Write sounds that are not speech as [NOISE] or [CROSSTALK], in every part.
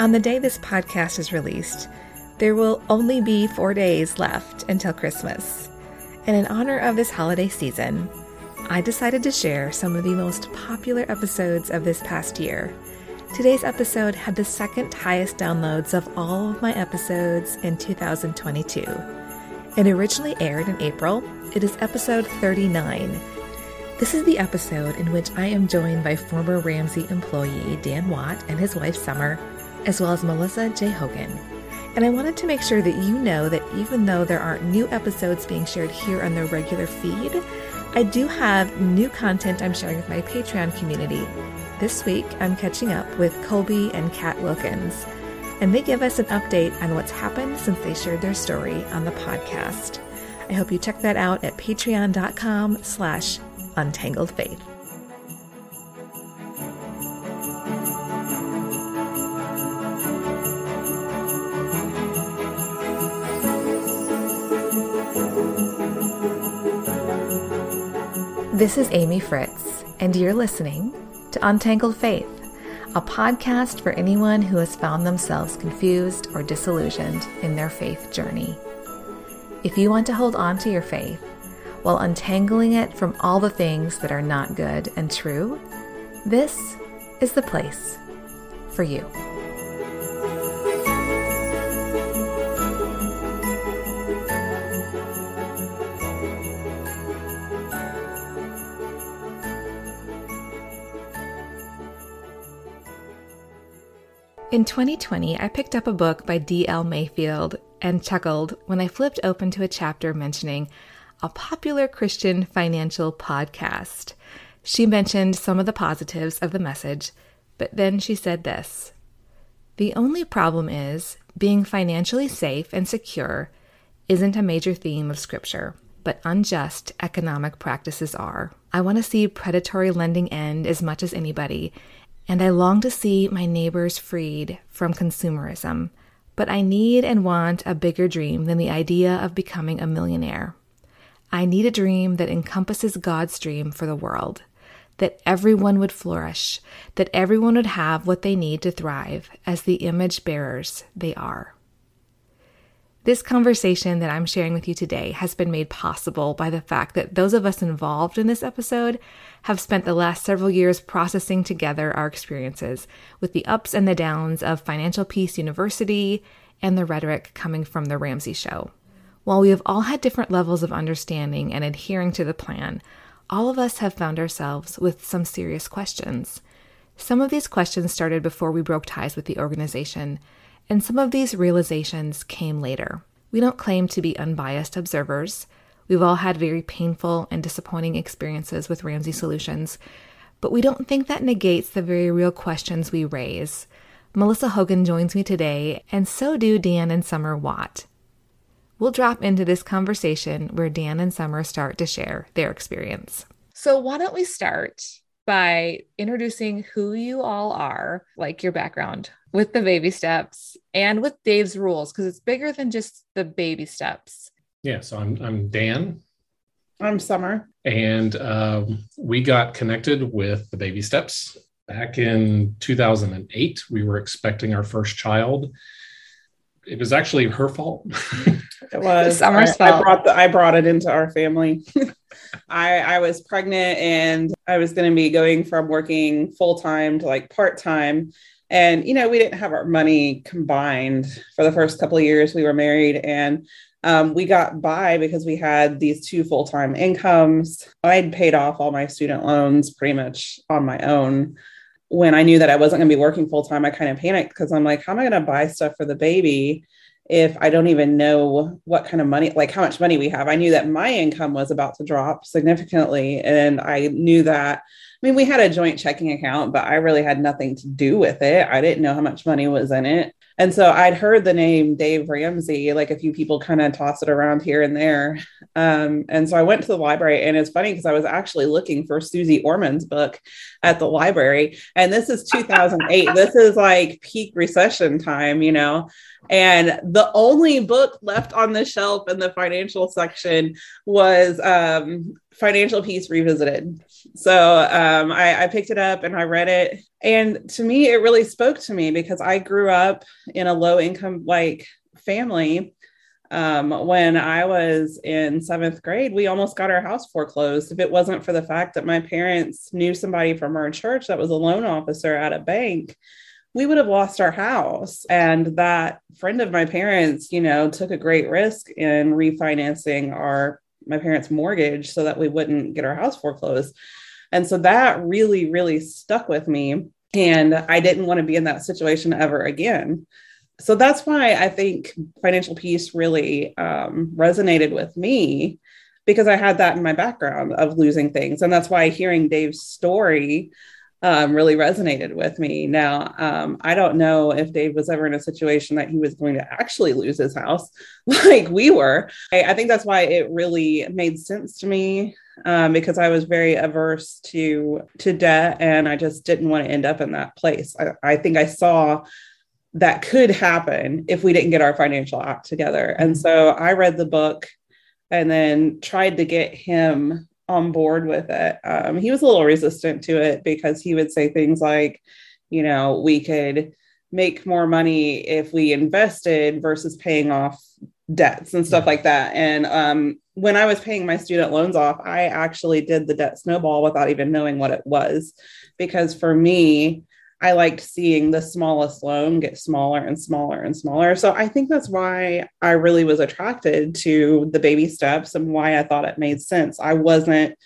On the day this podcast is released, there will only be four days left until Christmas. And in honor of this holiday season, I decided to share some of the most popular episodes of this past year. Today's episode had the second highest downloads of all of my episodes in 2022. It originally aired in April. It is episode 39. This is the episode in which I am joined by former Ramsey employee Dan Watt and his wife Summer as well as Melissa J. Hogan. And I wanted to make sure that you know that even though there aren't new episodes being shared here on the regular feed, I do have new content I'm sharing with my Patreon community. This week, I'm catching up with Colby and Kat Wilkins, and they give us an update on what's happened since they shared their story on the podcast. I hope you check that out at patreon.com slash untangled faith. This is Amy Fritz, and you're listening to Untangled Faith, a podcast for anyone who has found themselves confused or disillusioned in their faith journey. If you want to hold on to your faith while untangling it from all the things that are not good and true, this is the place for you. In 2020, I picked up a book by D.L. Mayfield and chuckled when I flipped open to a chapter mentioning a popular Christian financial podcast. She mentioned some of the positives of the message, but then she said this The only problem is being financially safe and secure isn't a major theme of Scripture, but unjust economic practices are. I want to see predatory lending end as much as anybody and I long to see my neighbors freed from consumerism. But I need and want a bigger dream than the idea of becoming a millionaire. I need a dream that encompasses God's dream for the world, that everyone would flourish, that everyone would have what they need to thrive as the image bearers they are. This conversation that I'm sharing with you today has been made possible by the fact that those of us involved in this episode have spent the last several years processing together our experiences with the ups and the downs of Financial Peace University and the rhetoric coming from the Ramsey Show. While we have all had different levels of understanding and adhering to the plan, all of us have found ourselves with some serious questions. Some of these questions started before we broke ties with the organization and some of these realizations came later. We don't claim to be unbiased observers. We've all had very painful and disappointing experiences with Ramsey Solutions, but we don't think that negates the very real questions we raise. Melissa Hogan joins me today, and so do Dan and Summer Watt. We'll drop into this conversation where Dan and Summer start to share their experience. So, why don't we start by introducing who you all are, like your background with the baby steps and with Dave's rules, because it's bigger than just the baby steps. Yeah, so I'm I'm Dan. I'm Summer. And um, we got connected with the baby steps back in 2008. We were expecting our first child. It was actually her fault. [LAUGHS] it was Summer's I, fault. I brought the I brought it into our family. [LAUGHS] I, I was pregnant and I was going to be going from working full time to like part time. And, you know, we didn't have our money combined for the first couple of years we were married. And um, we got by because we had these two full time incomes. I'd paid off all my student loans pretty much on my own. When I knew that I wasn't going to be working full time, I kind of panicked because I'm like, how am I going to buy stuff for the baby? if I don't even know what kind of money, like how much money we have. I knew that my income was about to drop significantly. And I knew that, I mean, we had a joint checking account, but I really had nothing to do with it. I didn't know how much money was in it. And so I'd heard the name Dave Ramsey, like a few people kind of toss it around here and there. Um, and so I went to the library, and it's funny because I was actually looking for Suze Orman's book at the library. And this is 2008. this is like peak recession time, you know. And the only book left on the shelf in the financial section was um, Financial Peace Revisited. So um, I, I picked it up and I read it. And to me, it really spoke to me because I grew up in a low income like family. Um, when I was in seventh grade, we almost got our house foreclosed. If it wasn't for the fact that my parents knew somebody from our church that was a loan officer at a bank, we would have lost our house. And that friend of my parents, you know, took a great risk in refinancing our my parents' mortgage so that we wouldn't get our house foreclosed. And so that really, really stuck with me. And I didn't want to be in that situation ever again. So that's why I think financial peace really um, resonated with me because I had that in my background of losing things. And that's why hearing Dave's story um, really resonated with me. Now, um, I don't know if Dave was ever in a situation that he was going to actually lose his house [LAUGHS] like we were. I, I think that's why it really made sense to me um, because I was very averse to to debt and I just didn't want to end up in that place. I, I think I saw that could happen if we didn't get our financial act together. And so I read the book and then tried to get him on board with it. Um, he was a little resistant to it because he would say things like, you know, we could make more money if we invested versus paying off debts and stuff like that. And um, when I was paying my student loans off, I actually did the debt snowball without even knowing what it was. Because for me, I liked seeing the smallest loan get smaller and smaller and smaller. So I think that's why I really was attracted to the baby steps and why I thought it made sense. I wasn't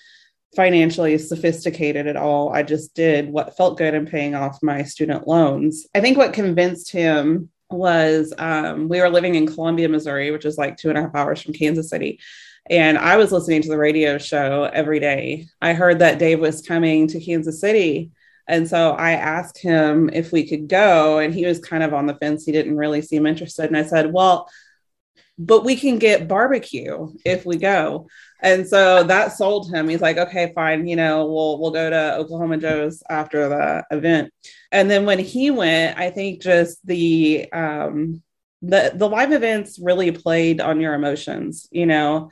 financially sophisticated at all. I just did what felt good in paying off my student loans. I think what convinced him was um, we were living in Columbia, Missouri, which is like two and a half hours from Kansas City. And I was listening to the radio show every day. I heard that Dave was coming to Kansas City and so I asked him if we could go, and he was kind of on the fence. He didn't really seem interested. And I said, Well, but we can get barbecue if we go. And so that sold him. He's like, okay, fine, you know, we'll we'll go to Oklahoma Joe's after the event. And then when he went, I think just the um the the live events really played on your emotions, you know.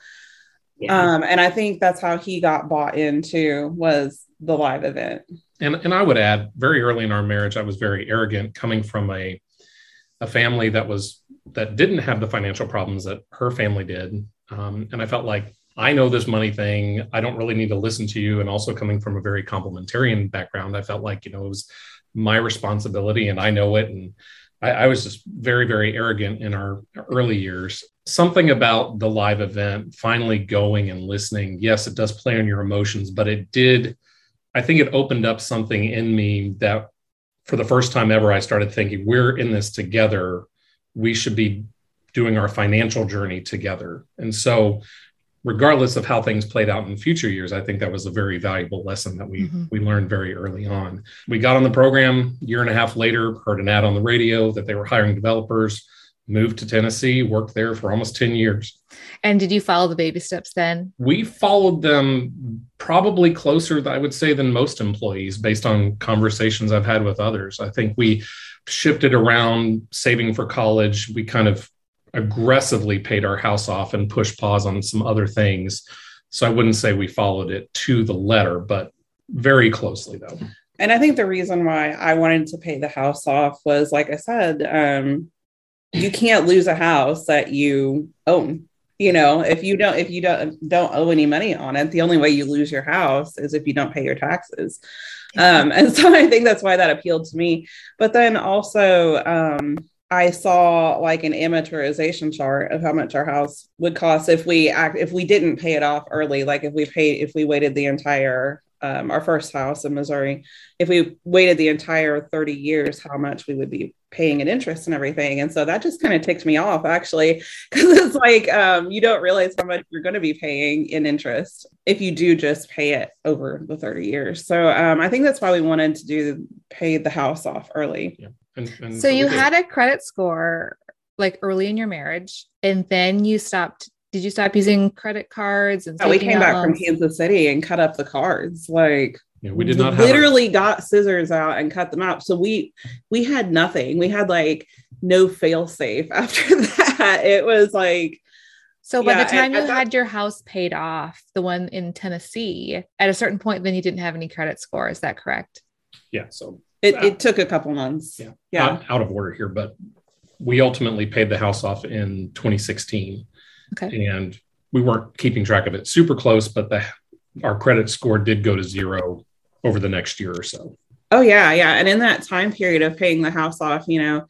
Yeah. Um, and I think that's how he got bought into was the live event and and I would add, very early in our marriage, I was very arrogant, coming from a a family that was that didn't have the financial problems that her family did, um, and I felt like I know this money thing. I don't really need to listen to you. And also coming from a very complementarian background, I felt like you know it was my responsibility, and I know it, and I, I was just very very arrogant in our early years. Something about the live event, finally going and listening. Yes, it does play on your emotions, but it did I think it opened up something in me that for the first time ever, I started thinking, we're in this together. We should be doing our financial journey together. And so, regardless of how things played out in future years, I think that was a very valuable lesson that we mm-hmm. we learned very early on. We got on the program year and a half later, heard an ad on the radio that they were hiring developers, moved to Tennessee, worked there for almost 10 years. And did you follow the baby steps then? We followed them probably closer, I would say, than most employees based on conversations I've had with others. I think we shifted around saving for college. We kind of aggressively paid our house off and pushed pause on some other things. So I wouldn't say we followed it to the letter, but very closely though. And I think the reason why I wanted to pay the house off was, like I said, um, you can't lose a house that you own. You know if you don't if you don't don't owe any money on it the only way you lose your house is if you don't pay your taxes. Um, [LAUGHS] and so i think that's why that appealed to me. But then also um, i saw like an amortization chart of how much our house would cost if we act if we didn't pay it off early like if we paid if we waited the entire um, our first house in Missouri, if we waited the entire 30 years, how much we would be paying an interest and everything. And so that just kind of ticked me off actually, because it's like um, you don't realize how much you're going to be paying in interest if you do just pay it over the 30 years. So um, I think that's why we wanted to do pay the house off early. Yeah. And, and so you had a credit score like early in your marriage, and then you stopped. Did you stop using credit cards? And yeah, we came back loans? from Kansas City and cut up the cards. Like yeah, we did not literally got scissors out and cut them out. So we we had nothing. We had like no fail safe [LAUGHS] after that. It was like So by yeah, the time you had your house paid off, the one in Tennessee, at a certain point, then you didn't have any credit score. Is that correct? Yeah. So it, uh, it took a couple months. Yeah. Yeah. Out, out, of order here, but we ultimately paid the house off in 2016. Okay. And we weren't keeping track of it super close, but the our credit score did go to zero over the next year or so. Oh yeah, yeah. And in that time period of paying the house off, you know,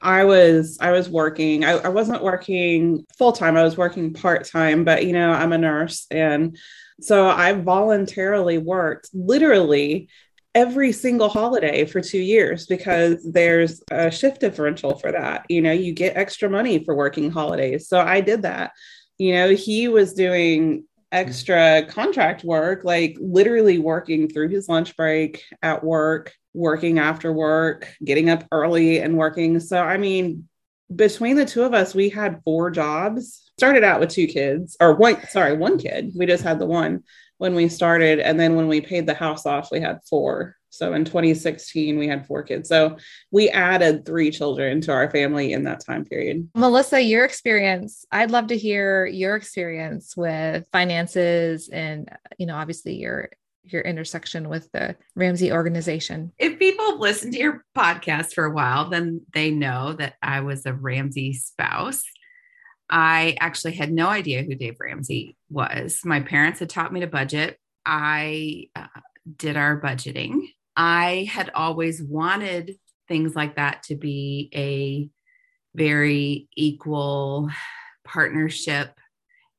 I was I was working. I, I wasn't working full time. I was working part time, but you know, I'm a nurse and so I voluntarily worked literally every single holiday for 2 years because there's a shift differential for that. You know, you get extra money for working holidays. So I did that. You know, he was doing Mm-hmm. extra contract work, like literally working through his lunch break at work, working after work, getting up early and working. So, I mean, between the two of us, we had four jobs. Started out with two kids, or one, sorry, one kid. We just had the one when we started. And then when we paid the house off, we had four. So in 2016, we had four kids. So we added three children to our family in that time period. Melissa, your experience, I'd love to hear your experience with finances and, you know, obviously your your intersection with the Ramsey organization. If people have listened to your podcast for a while, then they know that I was a Ramsey spouse. I actually had no idea who Dave Ramsey was. My parents had taught me to budget. I uh, did our budgeting I had always wanted things like that to be a very equal partnership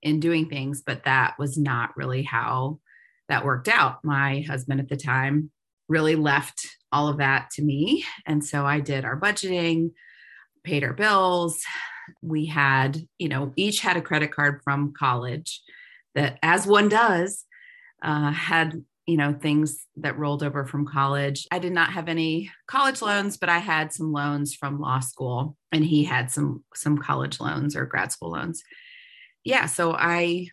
in doing things, but that was not really how that worked out. My husband at the time really left all of that to me. And so I did our budgeting, paid our bills. We had, you know, each had a credit card from college that, as one does, uh, had you know things that rolled over from college. I did not have any college loans but i had some loans from law school and he had some some college loans or grad school loans. Yeah so i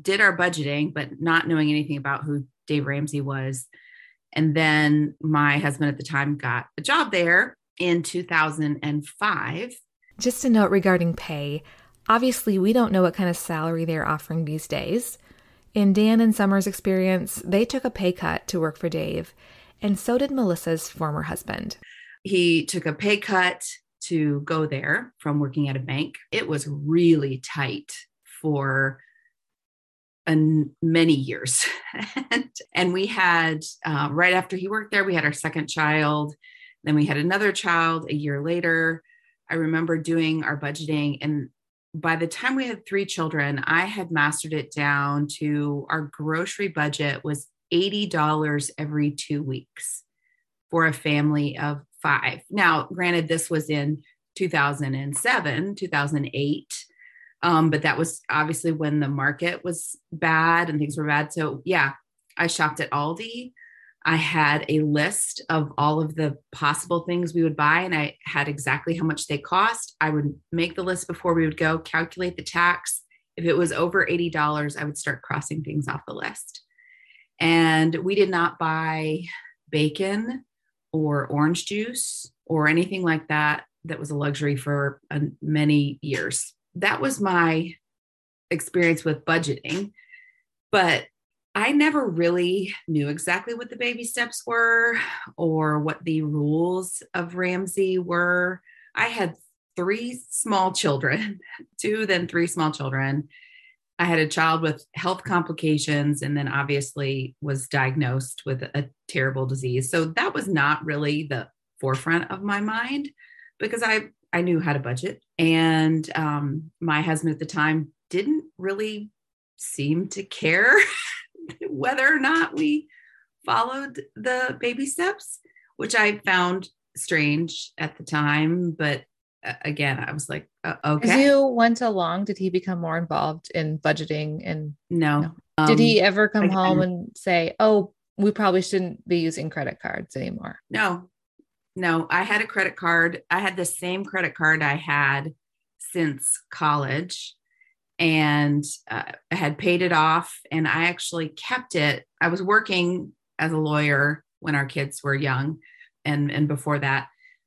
did our budgeting but not knowing anything about who dave ramsey was. And then my husband at the time got a job there in 2005 just a note regarding pay. Obviously we don't know what kind of salary they're offering these days in Dan and Summer's experience, they took a pay cut to work for Dave, and so did Melissa's former husband. He took a pay cut to go there from working at a bank. It was really tight for an, many years. [LAUGHS] and, and, we had, uh, right after he worked there, we had our second child. Then we had another child a year later. I remember doing our budgeting, and by the time we had three children, I had mastered it down to our grocery budget was $80 every two weeks for a family of five. Now, granted, this was in 2007, 2008. Um, but that was obviously when the market was bad and things were bad. So, yeah, I shopped at Aldi. I had a list of all of the possible things we would buy, and I had exactly how much they cost. I would make the list before we would go, calculate the tax. If it was over $80, I would start crossing things off the list. And we did not buy bacon or orange juice or anything like that that was a luxury for uh, many years. That was my experience with budgeting. But I never really knew exactly what the baby steps were or what the rules of Ramsey were. I had three small children, [LAUGHS] two, then three small children. I had a child with health complications and then obviously was diagnosed with a terrible disease. So that was not really the forefront of my mind because I I knew how to budget and um, my husband at the time didn't really seem to care [LAUGHS] [LAUGHS] whether or not we followed the baby steps, which I found strange at the time. But uh, again, I was like, uh, okay. As you went along, did he become more involved in budgeting? And no. no. Um, did he ever come again, home and say, oh, we probably shouldn't be using credit cards anymore? No, no. I had a credit card. I had the same credit card I had since college and uh, had paid it off. And I actually kept it. I was working as a lawyer when our kids were young and, and before that.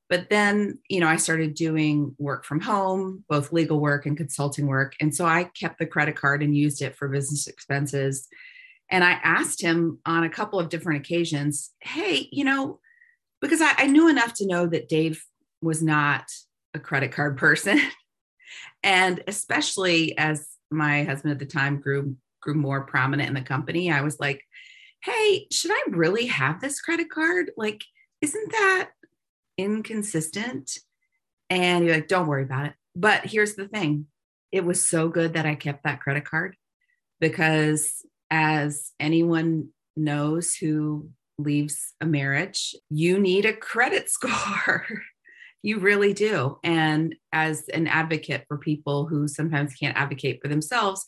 But then, you know, I started doing work from home, both legal work and consulting work. And so I kept the credit card and used it for business expenses. And I asked him on a couple of different occasions, hey, you know, because I, I knew enough to know that Dave was not a credit card person. [LAUGHS] and especially as my husband at the time grew grew more prominent in the company, I was like, hey, should I really have this credit card? Like, isn't that inconsistent? And you're like, don't worry about it. But here's the thing it was so good that I kept that credit card because, as anyone knows who leaves a marriage, you need a credit [LAUGHS] score. You really do. And as an advocate for people who sometimes can't advocate for themselves,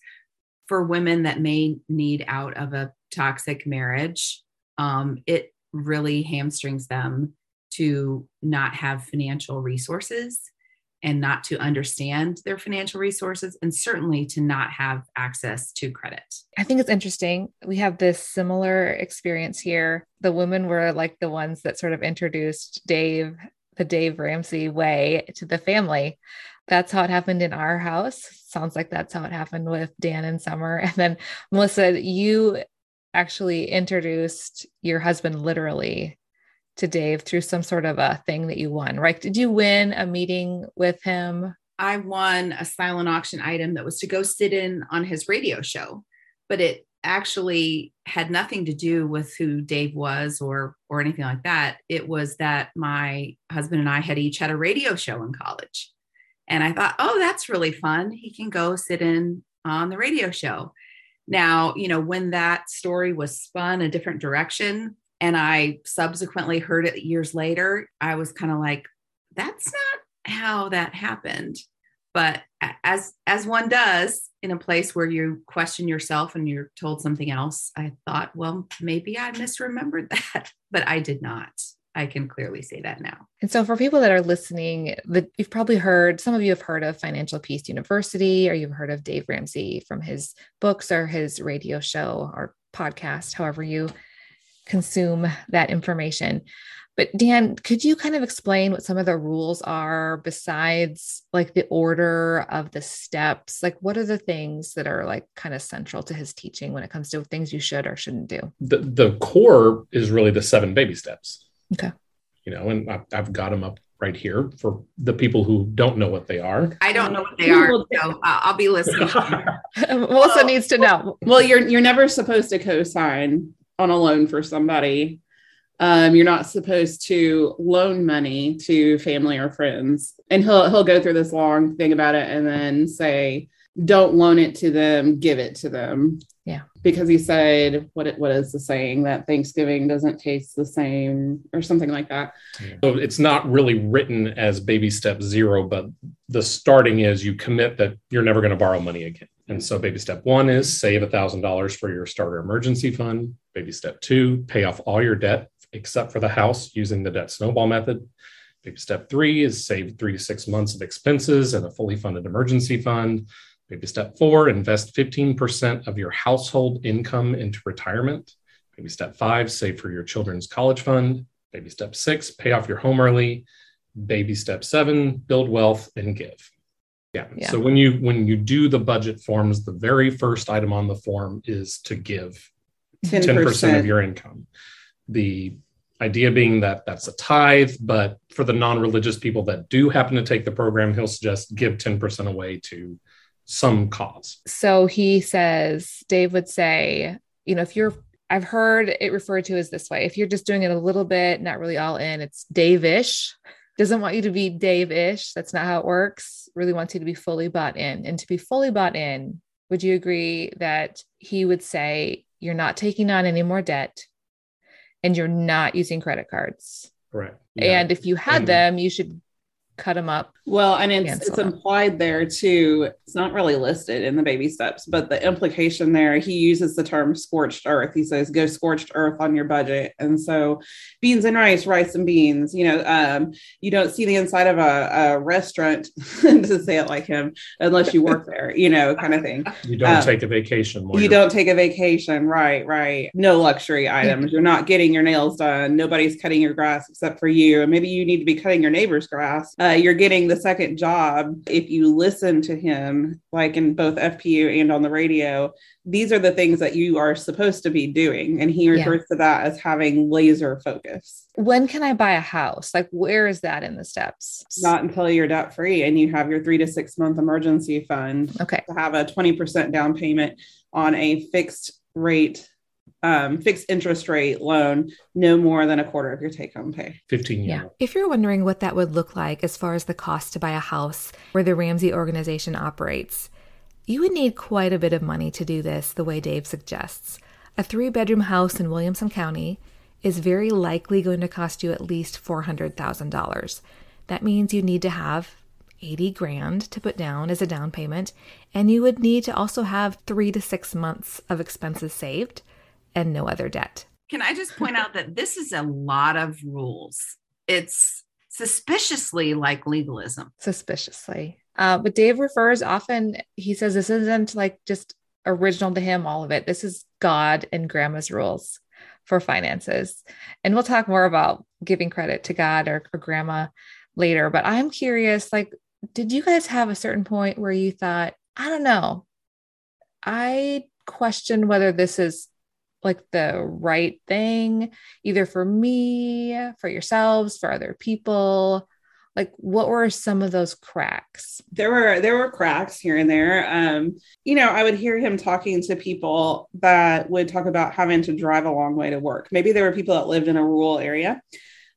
for women that may need out of a toxic marriage, um, it really hamstrings them to not have financial resources and not to understand their financial resources and certainly to not have access to credit. I think it's interesting. We have this similar experience here. The women were like the ones that sort of introduced Dave, the Dave Ramsey way to the family. That's how it happened in our house. Sounds like that's how it happened with Dan and Summer. [LAUGHS] And then Melissa, you actually introduced your husband literally to Dave through some sort of a thing that you won, right? Did you win a meeting with him? I won a silent auction item that was to go sit in on his radio show, but it actually had nothing to do with who Dave was or or anything like that. It was that my husband and I had each had a radio show in college. And I thought, "Oh, that's really fun. He can go sit in on the radio show." Now, you know, when that story was spun a different direction, and I subsequently heard it years later, I was kind of like, that's not how that happened. But as as one does in a place where you question yourself and you're told something else, I thought, well, maybe I misremembered [LAUGHS] that, but I did not. I can clearly say that now. And so, for people that are listening, that you've probably heard, some of you have heard of Financial Peace University, or you've heard of Dave Ramsey from his books or his radio show or podcast, however you consume that information. But Dan, could you kind of explain what some of the rules are besides like the order of the steps? Like, what are the things that are like kind of central to his teaching when it comes to things you should or shouldn't do? The, the core is really the seven baby steps. Okay. You know, and I've, I've got them up right here for the people who don't know what they are. I don't know what they are, so uh, I'll be listening. [LAUGHS] Um, Melissa needs to know. Well, you're you're never supposed to co-sign on a loan for somebody. Um, you're not supposed to loan money to family or friends. And he'll he'll go through this long thing about it and then say, don't loan it to them, give it to them. Yeah. Because he said, what it, what is the saying that Thanksgiving doesn't taste the same or something like that. So it's not really written as baby step zero, but the starting is you commit that you're never going to borrow money again. And so baby step one is save a $1,000 for your starter emergency fund. Baby step two, pay off all your debt except for the house using the debt snowball method. Baby step three is save three to six months of expenses in a fully funded emergency fund. Baby step four, invest 15% of your household income into retirement. Baby step five, save for your children's college fund. Baby step six, pay off your home early. Baby step seven, build wealth and give. Yeah. yeah. So when you when you do the budget forms, the very first item on the form is to give 10%, 10% of your income. The idea being that that's a tithe, but for the non-religious people that do happen to take the program, he'll suggest give 10% away to some cause. So he says, Dave would say, you know, if you're I've heard it referred to as this way. If you're just doing it a little bit, not really all in, it's Dave-ish doesn't want you to be Dave ish. That's not how it works. Really wants you to be fully bought in. And to be fully bought in, would you agree that he would say you're not taking on any more debt and you're not using credit cards? Right. Yeah. And if you had them, you should cut them up. Well, and it's, it's implied there too. It's not really listed in the baby steps, but the implication there, he uses the term scorched earth. He says, go scorched earth on your budget. And so beans and rice, rice and beans, you know, um, you don't see the inside of a, a restaurant [LAUGHS] to say it like him unless you work there, you know, kind of thing. You don't um, take a vacation. You don't take a vacation. Right, right. No luxury items. You're not getting your nails done. Nobody's cutting your grass except for you. And maybe you need to be cutting your neighbor's grass. Uh, you're getting the second job if you listen to him, like in both FPU and on the radio. These are the things that you are supposed to be doing. And he refers yeah. to that as having laser focus. When can I buy a house? Like, where is that in the steps? Not until you're debt free and you have your three to six month emergency fund. Okay. To have a 20% down payment on a fixed rate um, fixed interest rate loan no more than a quarter of your take home pay. 15 years. Yeah. If you're wondering what that would look like as far as the cost to buy a house where the Ramsey organization operates, you would need quite a bit of money to do this the way Dave suggests. A three bedroom house in Williamson County is very likely going to cost you at least $400,000. That means you need to have 80 grand to put down as a down payment, and you would need to also have three to six months of expenses saved and no other debt. Can I just point out that this is a lot of rules? It's suspiciously like legalism. Suspiciously. Uh, but Dave refers often, he says this isn't like just original to him, all of it. This is God and grandma's rules for finances. And we'll talk more about giving credit to God or, or grandma later. But I'm curious, like, did you guys have a certain point where you thought, I don't know, I question whether this is like the right thing, either for me, for yourselves, for other people? Like what were some of those cracks? There were there were cracks here and there. Um, you know, I would hear him talking to people that would talk about having to drive a long way to work. Maybe there were people that lived in a rural area.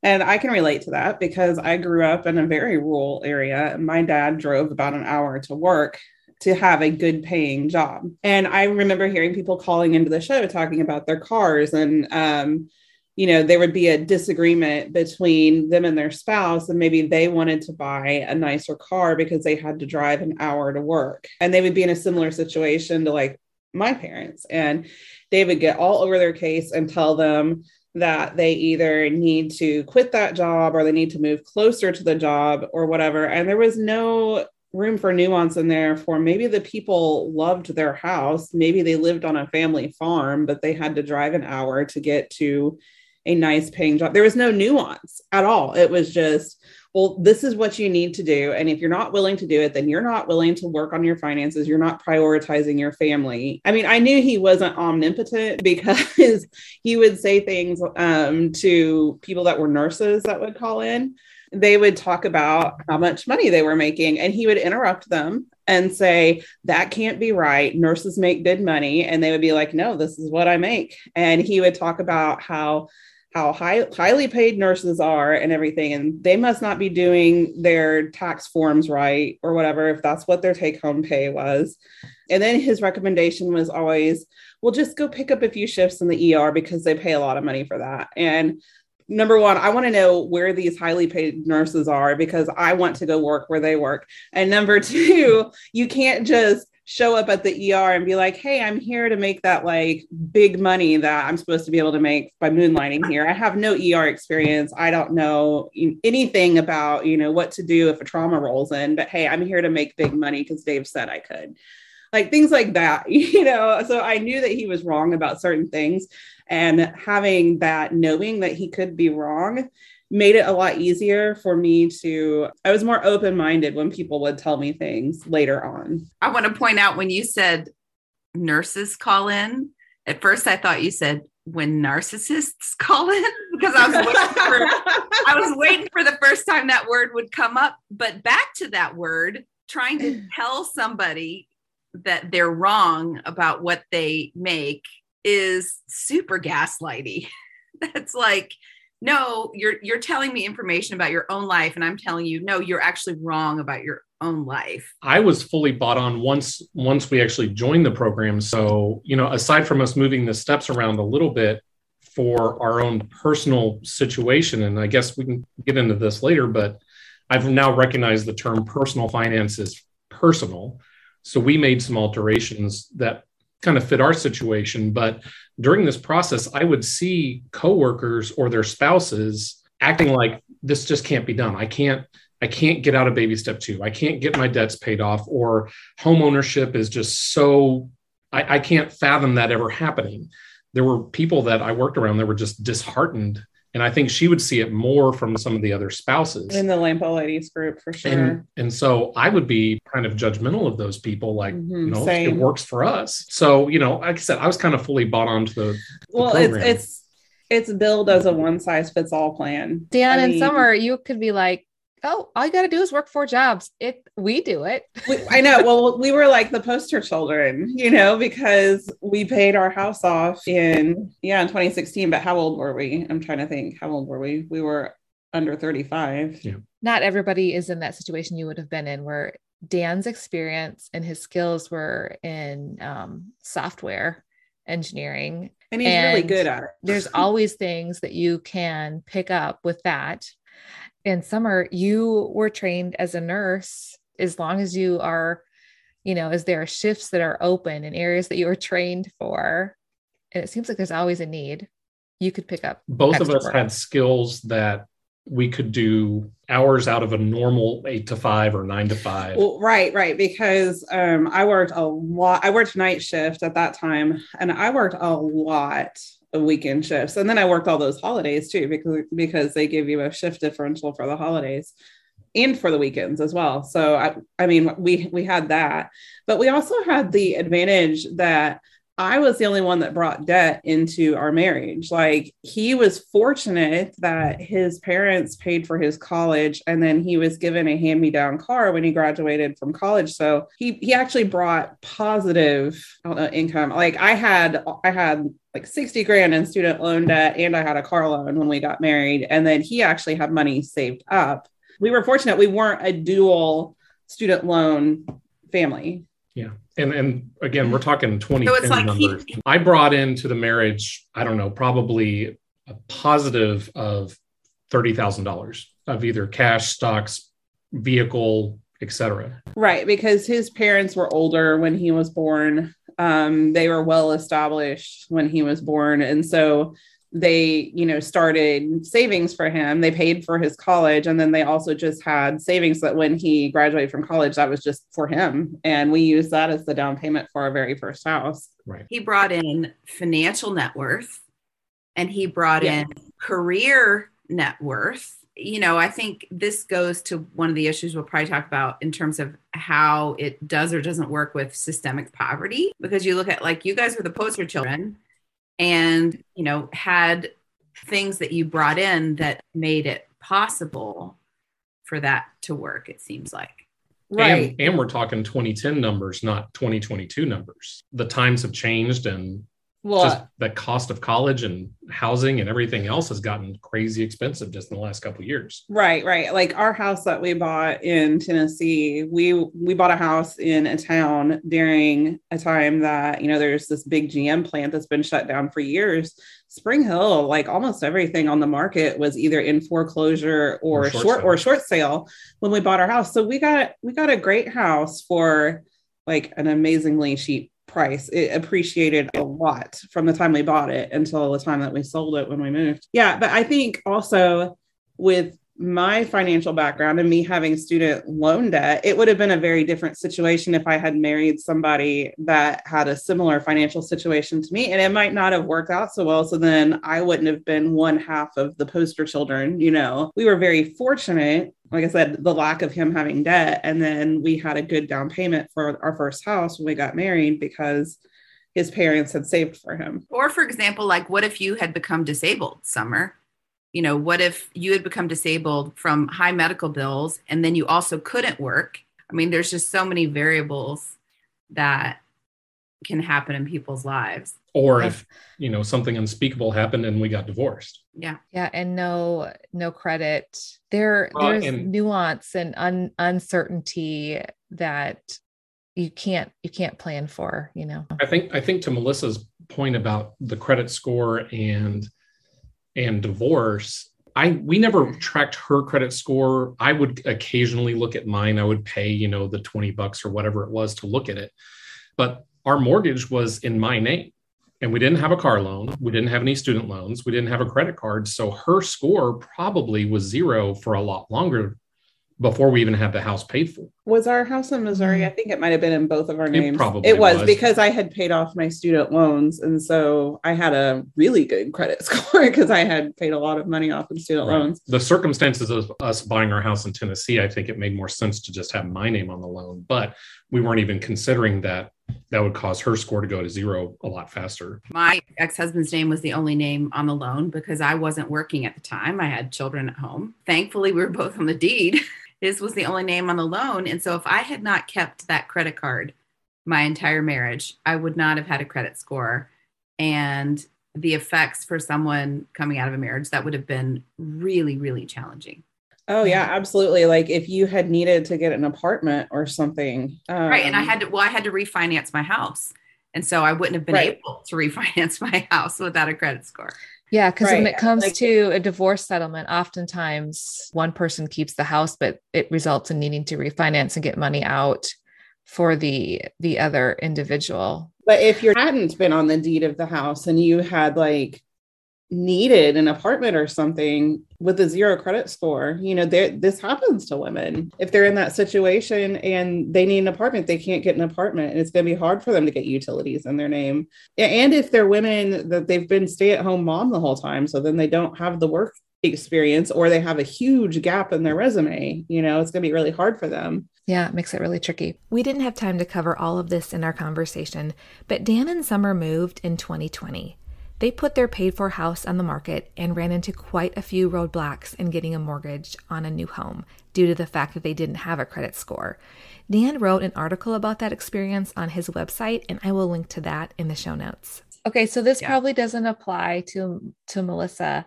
And I can relate to that because I grew up in a very rural area. My dad drove about an hour to work to have a good paying job. And I remember hearing people calling into the show talking about their cars and, um, you know, there would be a disagreement between them and their spouse, and maybe they wanted to buy a nicer car because they had to drive an hour to work. And they would be in a similar situation to like my parents. And they would get all over their case and tell them that they either need to quit that job or they need to move closer to the job or whatever. And there was no room for nuance in there for maybe the people loved their house. Maybe they lived on a family farm but they had to drive an hour to get to a nice paying job. There was no nuance at all. It was just well this is what you need to do. And if you're not willing to do it then you're not willing to work on your finances. You're not prioritizing your family. I mean i knew he wasn't omnipotent [LAUGHS] because he would say things um, to people that were nurses that would call in they would talk about how much money they were making and he would interrupt them and say that can't be right. Nurses make good money. And they would be like no this is what i make. And he would talk about how how high, highly paid nurses are and everything and they must not be doing their tax forms right or whatever if that's what their take home pay was. And then his recommendation was always well just go pick up a few shifts in the er because they pay a lot of money for that. And number one, I want to know where these highly paid nurses are because I want to go work where they work. And number [LAUGHS] two, you can't just show up at the ER and be like, hey, I'm here to make that like big money that I'm supposed to be able to make by moonlighting here. I have no ER experience. I don't know anything about, you know, what to do if a trauma rolls in, but hey, I'm here to make big money because Dave said I could. Like things like that, [LAUGHS] you know. So I knew that he was wrong about certain things. And having that knowing that he could be wrong made it a lot easier for me to I was more open-minded when people would tell me things later on. I want to point out when you said nurses call in, at first I thought you said when narcissists [LAUGHS] call in because I was waiting for I was waiting for the first time that word would come up, but back to that word, trying to tell somebody that they're wrong about what they make is super gaslighty. [LAUGHS] That's like, no, you're you're telling me information about your own life, and I'm telling you, no, you're actually wrong about your own life. I was fully bought on once once we actually joined the program. So, you know, aside from us moving the steps around a little bit for our own personal situation, and I guess we can get into this later, but I've now recognized the term personal finance is personal. So we made some alterations that kind of fit our situation. But during this process, I would see coworkers or their spouses acting like this just can't be done. I can't I can't get out of baby step two. I can't get my debts paid off, or home ownership is just so I, I can't fathom that ever happening. There were people that I worked around that were just disheartened and I think she would see it more from some of the other spouses in the Lampo ladies group for sure. And, and so I would be kind of judgmental of those people, like mm-hmm, you know, same. it works for us. So you know, like I said, I was kind of fully bought onto the. Well, it's it's it's billed as a one size fits all plan. Dan, I in mean, summer, you could be like, oh, all you got to do is work four jobs. It we do it. [LAUGHS] we, I know. Well, we were like the poster children, you know, because we paid our house off in yeah in 2016. But how old were we? I'm trying to think. How old were we? We were under 35. Yeah. Not everybody is in that situation you would have been in, where Dan's experience and his skills were in um, software engineering. And he's and really good at it. there's [LAUGHS] always things that you can pick up with that in summer you were trained as a nurse as long as you are you know is there are shifts that are open in areas that you were trained for and it seems like there's always a need you could pick up both of us work. had skills that we could do hours out of a normal eight to five or nine to five. Well, right, right. Because um, I worked a lot. I worked night shift at that time, and I worked a lot weekend shifts. And then I worked all those holidays too, because because they give you a shift differential for the holidays and for the weekends as well. So I I mean we we had that, but we also had the advantage that I was the only one that brought debt into our marriage. Like he was fortunate that his parents paid for his college and then he was given a hand-me-down car when he graduated from college. So he he actually brought positive know, income. Like I had I had like 60 grand in student loan debt and I had a car loan when we got married and then he actually had money saved up. We were fortunate we weren't a dual student loan family. Yeah. And and again, we're talking 20 so like numbers. He, I brought into the marriage, I don't know, probably a positive of $30,000 of either cash, stocks, vehicle, etc. Right, because his parents were older when he was born. Um, they were well established when he was born, and so they you know started savings for him. They paid for his college and then they also just had savings that when he graduated from college that was just for him. And we used that as the down payment for our very first house. Right. He brought in financial net worth and he brought yeah. in career net worth. You know i think this goes to one of the issues we'll probably talk about in terms of how it does or doesn't work with systemic poverty. Because you look at like you guys were the poster children and you know had things that you brought in that made it possible for that to work it seems like. Right. and, and, we're talking 2010 numbers not 2022 numbers. The times have changed and well, just the cost of college and housing and everything else has gotten crazy expensive just in the last couple years. Right, right. Like our house that we bought in Tennessee, we we bought a house in a town during a time that, you know, there's this big GM plant that's been shut down for years. Spring Hill, like almost everything on the market was either in foreclosure or, or short, short or short sale when we bought our house. So we got we got a great house for like an amazingly cheap price. It appreciated a lot from the time we bought it until the time that we sold it when we moved. Yeah, but I think also with my financial background and me having student loan debt, it would have been a very different situation if I had married somebody that had a similar financial situation to me. And it might not have worked out so well. So then I wouldn't have been one half of the poster children. You know, we were very fortunate. Like I said, the lack of him having debt. And then we had a good down payment for our first house when we got married because his parents had saved for him. Or, for example, like what if you had become disabled, Summer? You know, what if you had become disabled from high medical bills and then you also couldn't work? I mean, there's just so many variables that can happen in people's lives. Or if, you know, something unspeakable happened and we got divorced. Yeah. Yeah. And no, no credit. There, uh, there's and, nuance and un, uncertainty that you can't, you can't plan for, you know. I think, I think to Melissa's point about the credit score and and divorce I we never mm-hmm. tracked her credit score. I would occasionally look at mine. I would pay, you know, the 20 bucks or whatever it was to look at it. But our mortgage was in my name and we didn't have a car loan. We didn't have any student loans. We didn't have a credit card. So her score probably was zero for a lot longer before we even had the house paid for. Was our house in Missouri? I think it might have been in both of our names. It probably it was, was, because I had paid off my student loans. And so I had a really good credit [LAUGHS] score because I had paid a lot of money off in student right. loans. The circumstances of us buying our house in Tennessee, I think it made more sense to just have my name on the loan. But we weren't even considering that that would cause her score to go to zero a lot faster. My ex husband's name was the only name on the loan because I wasn't working at the time. I had children at home. Thankfully, we were both on the deed. [LAUGHS] His was the only name on the loan. And so if I had not kept that credit card my entire marriage, I would not have had a credit score. And the effects for someone coming out of a marriage that would have been really, really challenging. Oh yeah, absolutely. Like if you had needed to get an apartment or something. Um, right. And I um, had to, well, I had to refinance my house. And so I wouldn't have been right. able to [LAUGHS] refinance my house without a credit score. Yeah, because right. when it comes like, to a divorce settlement, oftentimes one person keeps the house, but it results in needing to refinance and get money out for the the other individual. But if you hadn't been on the deed of the house and you had like needed an apartment or something with a zero credit score you know this happens to women if they're in that situation and they need an apartment they can't get an apartment and it's going to be hard for them to get utilities in their name and if they're women that they've been stay-at-home mom the whole time so then they don't have the work experience or they have a huge gap in their resume you know it's going to be really hard for them yeah, it makes it really tricky. We didn't have time to cover all of this in our conversation, but Dan and Summer moved in 2020. They put their paid for house on the market and ran into quite a few roadblocks in getting a mortgage on a new home due to the fact that they didn't have a credit score. Dan wrote an article about that experience on his website, and I will link to that in the show notes. Okay, so this yeah. probably doesn't apply to to Melissa,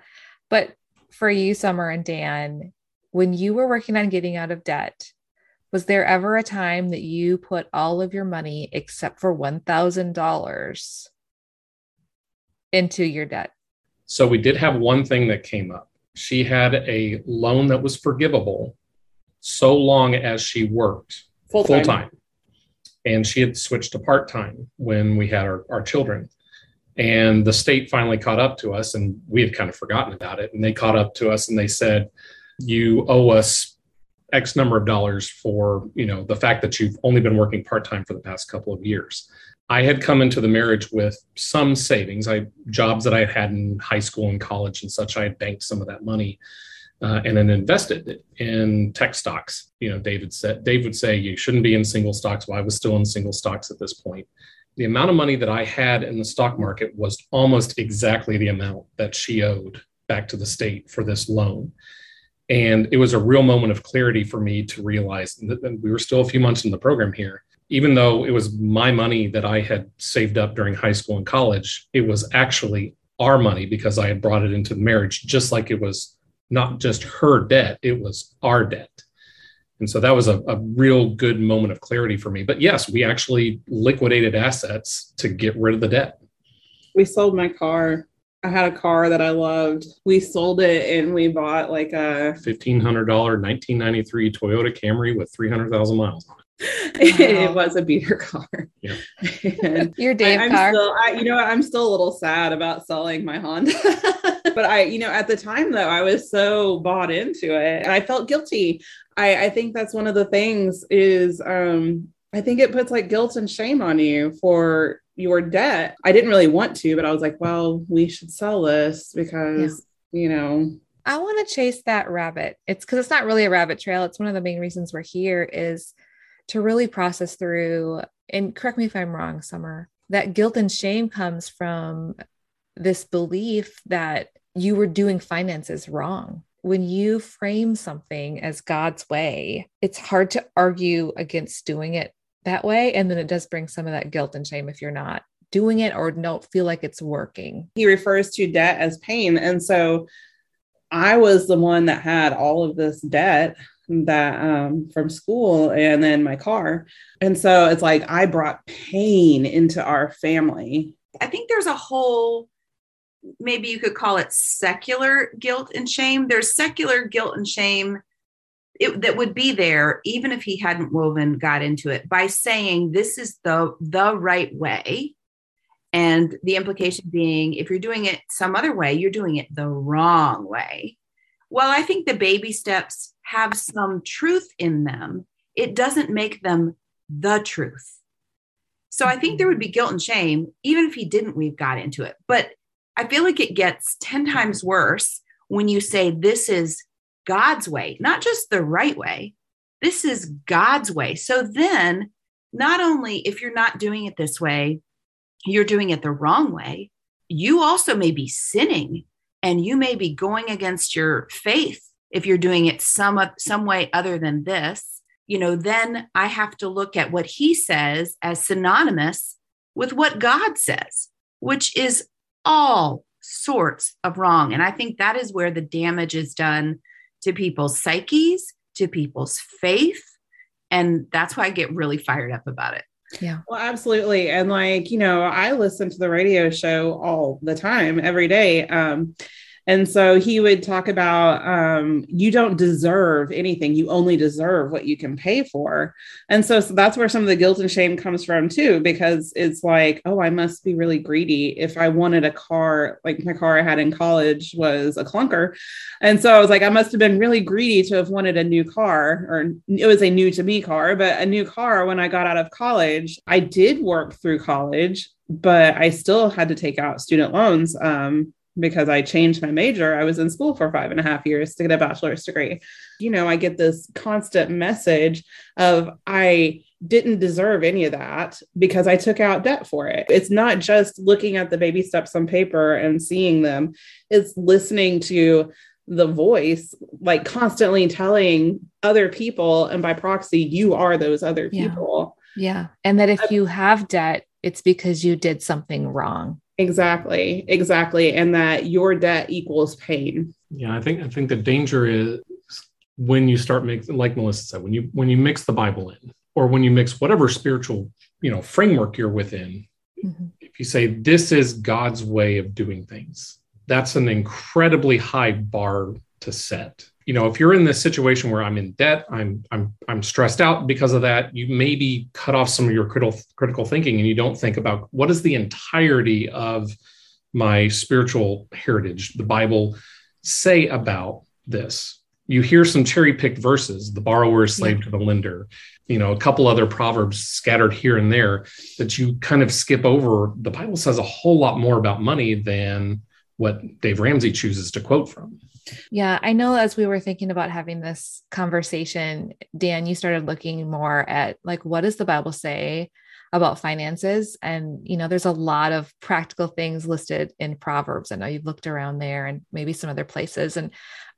but for you, Summer and Dan, when you were working on getting out of debt, was there ever a time that you put all of your money except for one thousand dollars into your debt? So we did have one thing that came up. She had a loan that was forgivable so long as she worked full time. And she had switched to part time when we had our, our children. And the state finally caught up to us, and we had kind of forgotten about it. And they caught up to us and they said, You owe us X number of dollars for, you know, the fact that you've only been working part time for the past couple of years. I had come into the marriage with some savings. I jobs that I had had in high school and college and such. I had banked some of that money uh, and then invested it in tech stocks. You know, David said Dave would say you shouldn't be in single stocks. Well, I was still in single stocks at this point. The amount of money that I had in the stock market was almost exactly the amount that she owed back to the state for this loan. And it was a real moment of clarity for me to realize that we were still a few months in the program here even though it was my money that I had saved up during high school and college, it was actually our money because I had brought it into the marriage, just like it was not just her debt, it was our debt. And so that was a, a real good moment of clarity for me. But yes, we actually liquidated assets to get rid of the debt. We sold my car. I had a car that I loved. We sold it and we bought like a $1,500 1993 Toyota Camry with 300,000 miles on it. It was a beater [LAUGHS] car. Yeah. Your Dave I, car. Still, I, you know, I'm still a little sad about selling my Honda. [LAUGHS] but I, you know, at the time though, I was so bought into it and I felt guilty. I, I think that's one of the things is um I think it puts like guilt and shame on you for your debt. I didn't really want to, but I was like, well, we should sell this because, yeah. you know, I want to chase that rabbit. It's because it's not really a rabbit trail. It's one of the main reasons we're here is to really process through and correct me if i'm wrong summer that guilt and shame comes from this belief that you were doing finances wrong. When you frame something as god's way it's hard to argue against doing it that way. And then it does bring some of that guilt and shame if you're not doing it or don't feel like it's working. He refers to debt as pain. And so I was the one that had all of this debt that um, from school and then my car. And so it's like I brought pain into our family. I think there's a whole maybe you could call it secular guilt and shame. There's secular guilt and shame it, that would be there even if he hadn't woven God into it by saying this is the the right way and the implication being if you're doing it some other way you're doing it the wrong way well i think the baby steps have some truth in them it doesn't make them the truth so i think there would be guilt and shame even if he didn't we've got into it but i feel like it gets 10 times worse when you say this is God's way, not just the right way. This is God's way. So then, not only if you're not doing it this way, you're doing it the wrong way, you also may be sinning and you may be going against your faith if you're doing it some some way other than this you know then i have to look at what he says as synonymous with what god says which is all sorts of wrong and i think that is where the damage is done to people's psyches, to people's faith. And that's why I get really fired up about it. Yeah. Well, absolutely. And like, you know, I listen to the radio show all the time, every day. Um, and so he would talk about um, you don't deserve anything. You only deserve what you can pay for. And so, so that's where some of the guilt and shame comes from, too, because it's like, oh, I must be really greedy. If I wanted a car, like my car I had in college was a clunker. And so I was like, I must have been really greedy to have wanted a new car, or it was a new to me car, but a new car when I got out of college. I did work through college but I still had to take out student loans um, because I changed my major, I was in school for five and a half years to get a bachelor's degree. You know, I get this constant message of I didn't deserve any of that because I took out debt for it. It's not just looking at the baby steps on paper and seeing them, it's listening to the voice, like constantly telling other people, and by proxy, you are those other people. Yeah. yeah. And that if you have debt, it's because you did something wrong. Exactly, exactly. And that your debt equals pain. Yeah, I think I think the danger is when you start making like Melissa said, when you when you mix the Bible in, or when you mix whatever spiritual, you know, framework you're within, mm-hmm. if you say this is God's way of doing things, that's an incredibly high bar to set. You know if you're in this situation where i'm in debt i'm i'm i'm stressed out because of that you maybe cut off some of your critical critical thinking and you don't think about what is the entirety of my spiritual heritage the bible say about this. You hear some cherry picked verses the borrower is slave yeah. to the lender. You know a couple other proverbs scattered here and there that you kind of skip over. The bible says a whole lot more about money than what dave ramsey chooses to quote from yeah, I know as we were thinking about having this conversation, Dan, you started looking more at like what does the Bible say about finances? And you know, there's a lot of practical things listed in Proverbs. I know you've looked around there and maybe some other places. And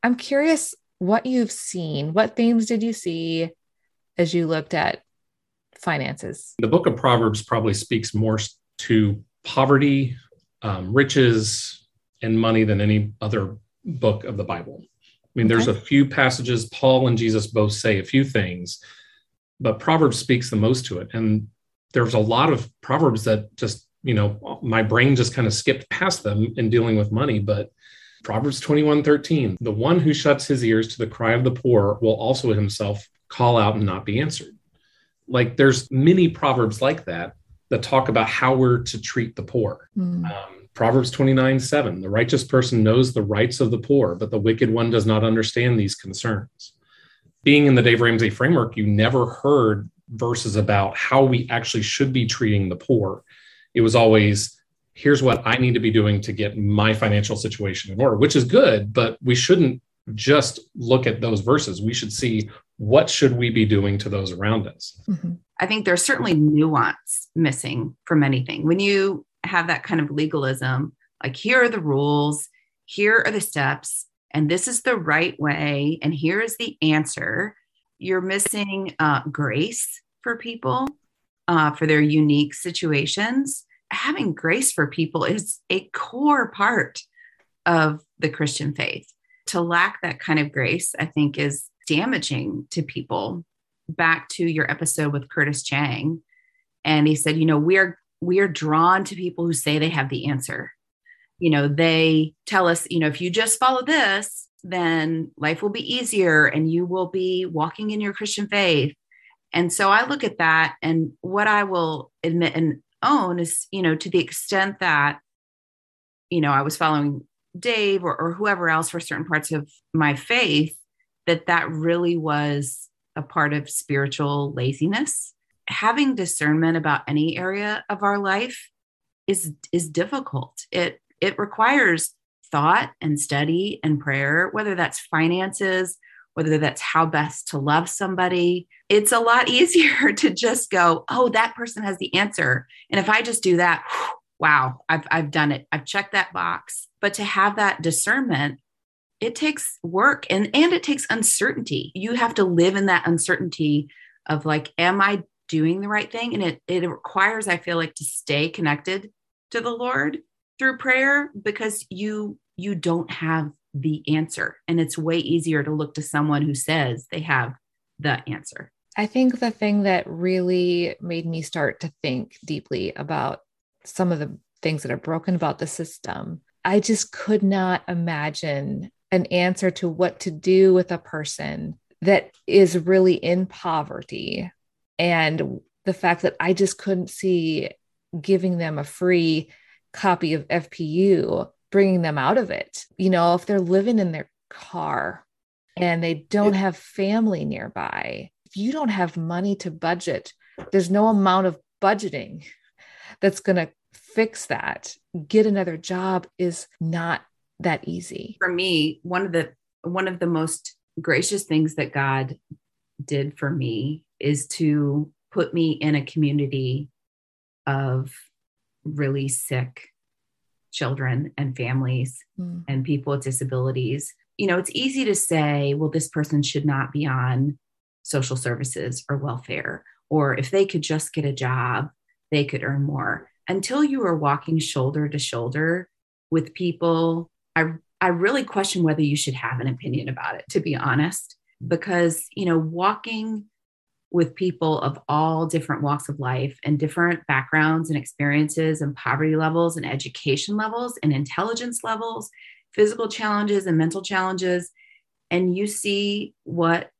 I'm curious what you've seen. What themes did you see as you looked at finances? The book of Proverbs probably speaks more to poverty, um, riches, and money than any other book of the Bible. I mean, okay. there's a few passages, Paul and Jesus both say a few things, but Proverbs speaks the most to it. And there's a lot of Proverbs that just, you know, my brain just kind of skipped past them in dealing with money. But Proverbs 21 13, the one who shuts his ears to the cry of the poor will also himself call out and not be answered. Like there's many Proverbs like that that talk about how we're to treat the poor. Mm. Um, Proverbs 29 7 The righteous person knows the rights of the poor, but the wicked one does not understand these concerns. Being in the Dave Ramsey framework, you never heard verses about how we actually should be treating the poor. It was always, here's what I need to be doing to get my financial situation in order, which is good, but we shouldn't just look at those verses. We should see what should we be doing to those around us. Mm-hmm. I think there's certainly nuance missing from anything. When you have that kind of legalism like here are the rules here are the steps and this is the right way and here is the answer. You're missing uh, grace for people uh, for their unique situations. Having grace for people is a core part of the christian faith. To lack that kind of grace i think is damaging to people. Back to your episode with curtis chang and he said you know we are we are drawn to people who say they have the answer. you know, they tell us, you know, if you just follow this, then life will be easier and you will be walking in your Christian faith. And so I look at that and what I will admit and own is, you know, to the extent that, you know, I was following Dave or, or whoever else for certain parts of my faith, that that really was a part of spiritual laziness. Having discernment about any area of our life is is difficult. It it requires thought and study and prayer, whether that's finances, whether that's how best to love somebody. It's a lot [LAUGHS] easier to just go, oh, that person has the answer. And if I just do that, wow, I've, I've done it. I've checked that box. But to have that discernment, it takes work and, and it takes uncertainty. You have to live in that uncertainty of like, am I doing the right thing? And it, it requires, I feel like, to stay connected to the Lord through prayer because you you don't have the answer. And it's way easier to look to someone who says they have the answer. I think the thing that really made me start to think deeply about some of the things that are broken about the system i just could not imagine an answer to what to do with a person that is really in poverty and the fact that i just couldn't see giving them a free copy of FPU, bringing them out of it. You know, if they're living in their car and they don't have family nearby, if you don't have money to budget, there's no amount of budgeting that's going to fix that. Get another job is not that easy. For me, one of the one of the most gracious things that God did for me is to put me in a community of really sick children and families mm. and people with disabilities. You know, it's easy to say, well, this person should not be on social services or welfare, or if they could just get a job, they could earn more. Until you are walking shoulder to shoulder with people, I, I really question whether you should have an opinion about it, to be honest, because, you know, walking with people of all different walks of life and different backgrounds and experiences and poverty levels and education levels and intelligence levels, physical challenges and mental challenges. And you see what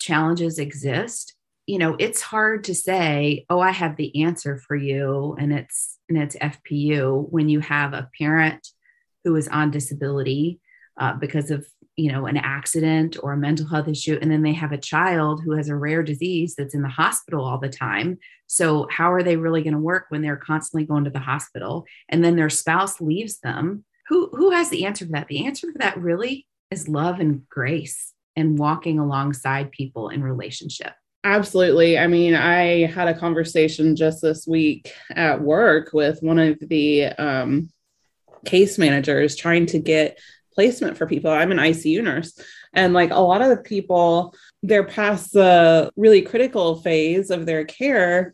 challenges exist. You know, it's hard to say, oh, I have the answer for you and it's and it's FPU when you have a parent who is on disability uh, because of you know an accident or a mental health issue and then they have a child who has a rare disease that's in the hospital all the time. So how are they really going to work when they're constantly going to the hospital and then their spouse leaves them? Who who has the answer for that? The answer for that really is love and grace and walking alongside people in relationship. Absolutely. I mean, I had a conversation just this week at work with one of the um, case managers trying to get placement for people. I'm an ICU nurse. And like a lot of the people, they're past the really critical phase of their care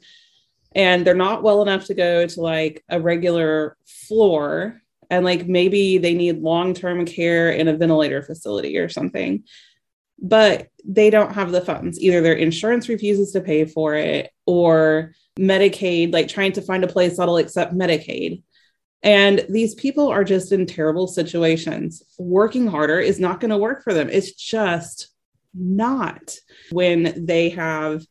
and they're not well enough to go to like a regular floor. And like maybe they need long term care in a ventilator facility or something. But they don't have the funds. Either their insurance refuses to pay for it or Medicaid, like trying to find a place that'll accept Medicaid and these people are just in terrible situations. Working harder is not going to work for them. It's just not when they have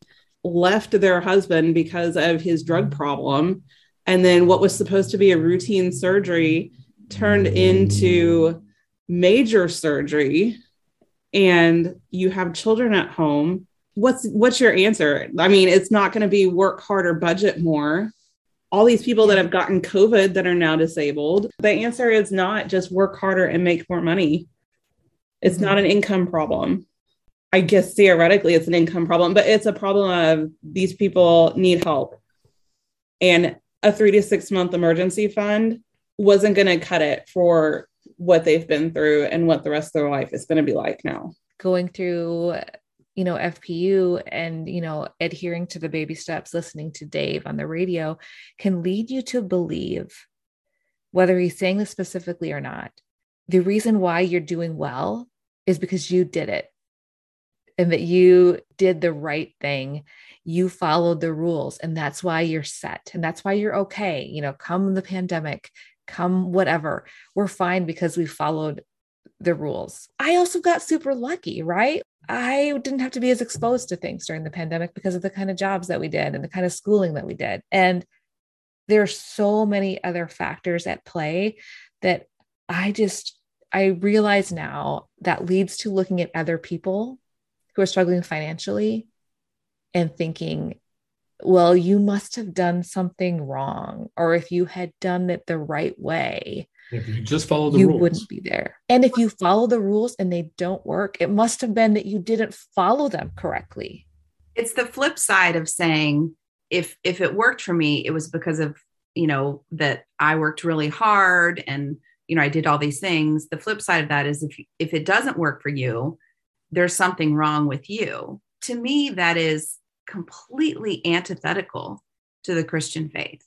left their husband because of his drug problem. And then what was supposed to be a routine surgery turned into major surgery and you have children at home what's what's your answer i mean it's not going to be work harder budget more all these people that have gotten COVID that are now disabled? The answer is not just work harder and make more money. It's mm-hmm. not an income problem. I guess theoretically it's an income problem, but it's a problem of these people need help. And a three to six month emergency fund wasn't going to cut it for what they've been through and what the rest of their life is going to be like now. Going through you know fpu and you know adhering to the baby steps listening to dave on the radio can lead you to believe whether he's saying this specifically or not. The reason why you're doing well is because you did it and that you did the right thing. You followed the rules and that's why you're set and that's why you're okay. You know come the pandemic come whatever. We're fine because we followed the rules. I also got super lucky, right? I didn't have to be as exposed to things during the pandemic because of the kind of jobs that we did and the kind of schooling that we did. And there are so many other factors at play that I just I realize now that leads to looking at other people who are struggling financially and thinking, well, you must have done something wrong. Or if you had done it the right way, if you just follow the rules, you rules, wouldn't be there. And if you follow the rules and they don't work, it must have been that you didn't follow them correctly. It's the flip side of saying, if if it worked for me, it was because of you know that I worked really hard and you know I did all these things. The flip side of that is if if it doesn't work for you, there's something wrong with you. To me, that is completely antithetical to the Christian faith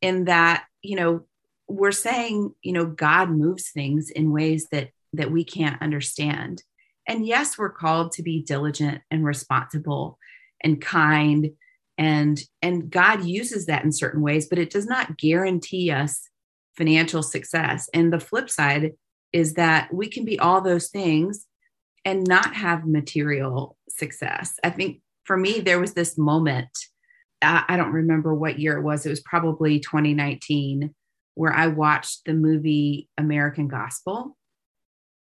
in that, you know, we're saying, you know, God moves things in ways that that we can't understand. And yes, we're called to be diligent and responsible and kind and and God uses that in certain ways, but it does not guarantee us financial success. And the flip side is that we can be all those things and not have material success. I think for me, there was this moment, I don't remember what year it was, it was probably 2019, where I watched the movie American Gospel.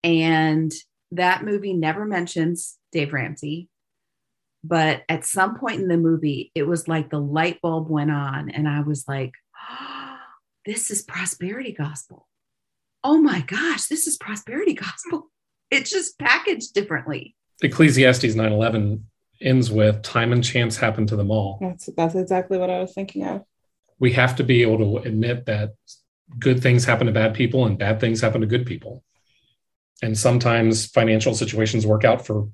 And that movie never mentions Dave Ramsey. But at some point in the movie, it was like the light bulb went on, and I was like, oh, [GASPS] this is prosperity gospel. Oh my gosh, this is prosperity gospel. [LAUGHS] It's just packaged differently. Ecclesiastes 9 11 ends with time and chance happen to them all. That's that's exactly what I was thinking of. We have to be able to admit that good things happen to bad people and bad things happen to good people. And sometimes financial situations work out for